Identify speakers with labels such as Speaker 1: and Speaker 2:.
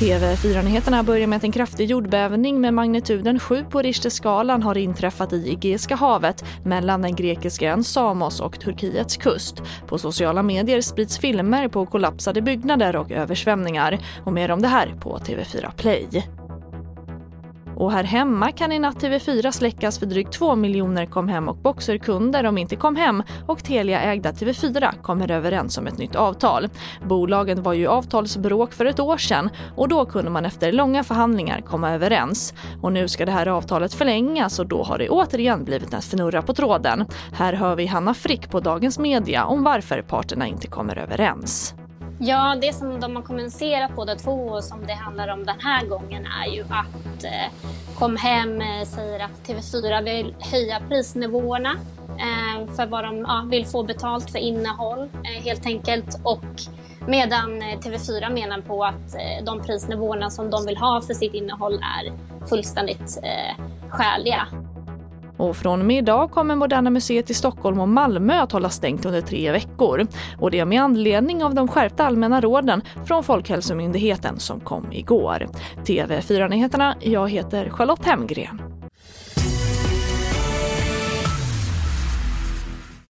Speaker 1: TV4-nyheterna börjar med att en kraftig jordbävning med magnituden 7 på Richterskalan har inträffat i Egeiska havet mellan den grekiska ön Samos och Turkiets kust. På sociala medier sprids filmer på kollapsade byggnader och översvämningar. Och mer om det här på TV4 Play. Och här hemma kan i natt TV4 släckas för drygt 2 miljoner kom hem och Boxer-kunder om inte kom hem och Telia-ägda TV4 kommer överens om ett nytt avtal. Bolagen var ju avtalsbråk för ett år sedan och då kunde man efter långa förhandlingar komma överens. Och nu ska det här avtalet förlängas och då har det återigen blivit en fnurra på tråden. Här hör vi Hanna Frick på Dagens Media om varför parterna inte kommer överens.
Speaker 2: Ja, det som de har kommunicerat båda två och som det handlar om den här gången är ju att eh, Kom Hem eh, säger att TV4 vill höja prisnivåerna eh, för vad de ja, vill få betalt för innehåll eh, helt enkelt. Och medan eh, TV4 menar på att eh, de prisnivåerna som de vill ha för sitt innehåll är fullständigt eh, skäliga.
Speaker 1: Och från och med idag kommer Moderna Museet i Stockholm och Malmö att hålla stängt under tre veckor. Och det med anledning av de skärpta allmänna råden från Folkhälsomyndigheten som kom igår. TV4-nyheterna, jag heter Charlotte Hemgren.